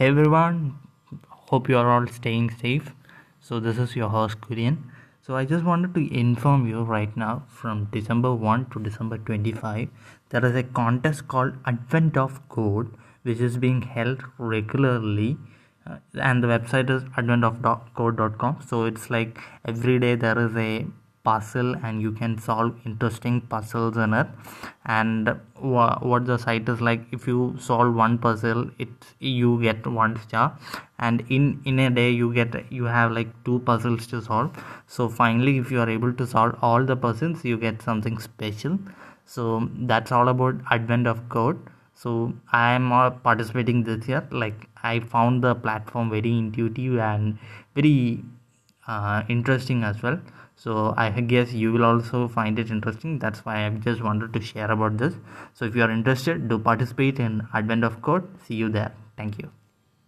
Hey everyone, hope you are all staying safe. So, this is your host Kurian. So, I just wanted to inform you right now from December 1 to December 25, there is a contest called Advent of Code which is being held regularly. Uh, and the website is adventofcode.com so it's like every day there is a puzzle and you can solve interesting puzzles in it. And wha- what the site is like if you solve one puzzle it's you get one star. And in in a day you get you have like two puzzles to solve. So finally if you are able to solve all the puzzles you get something special. So that's all about advent of code. So i am uh, participating this year. Like i found the platform very intuitive and very uh, interesting as well so i guess you will also find it interesting. That's why i just wanted to share about this. So if you are interested do participate in advent of code. See you there. Thank you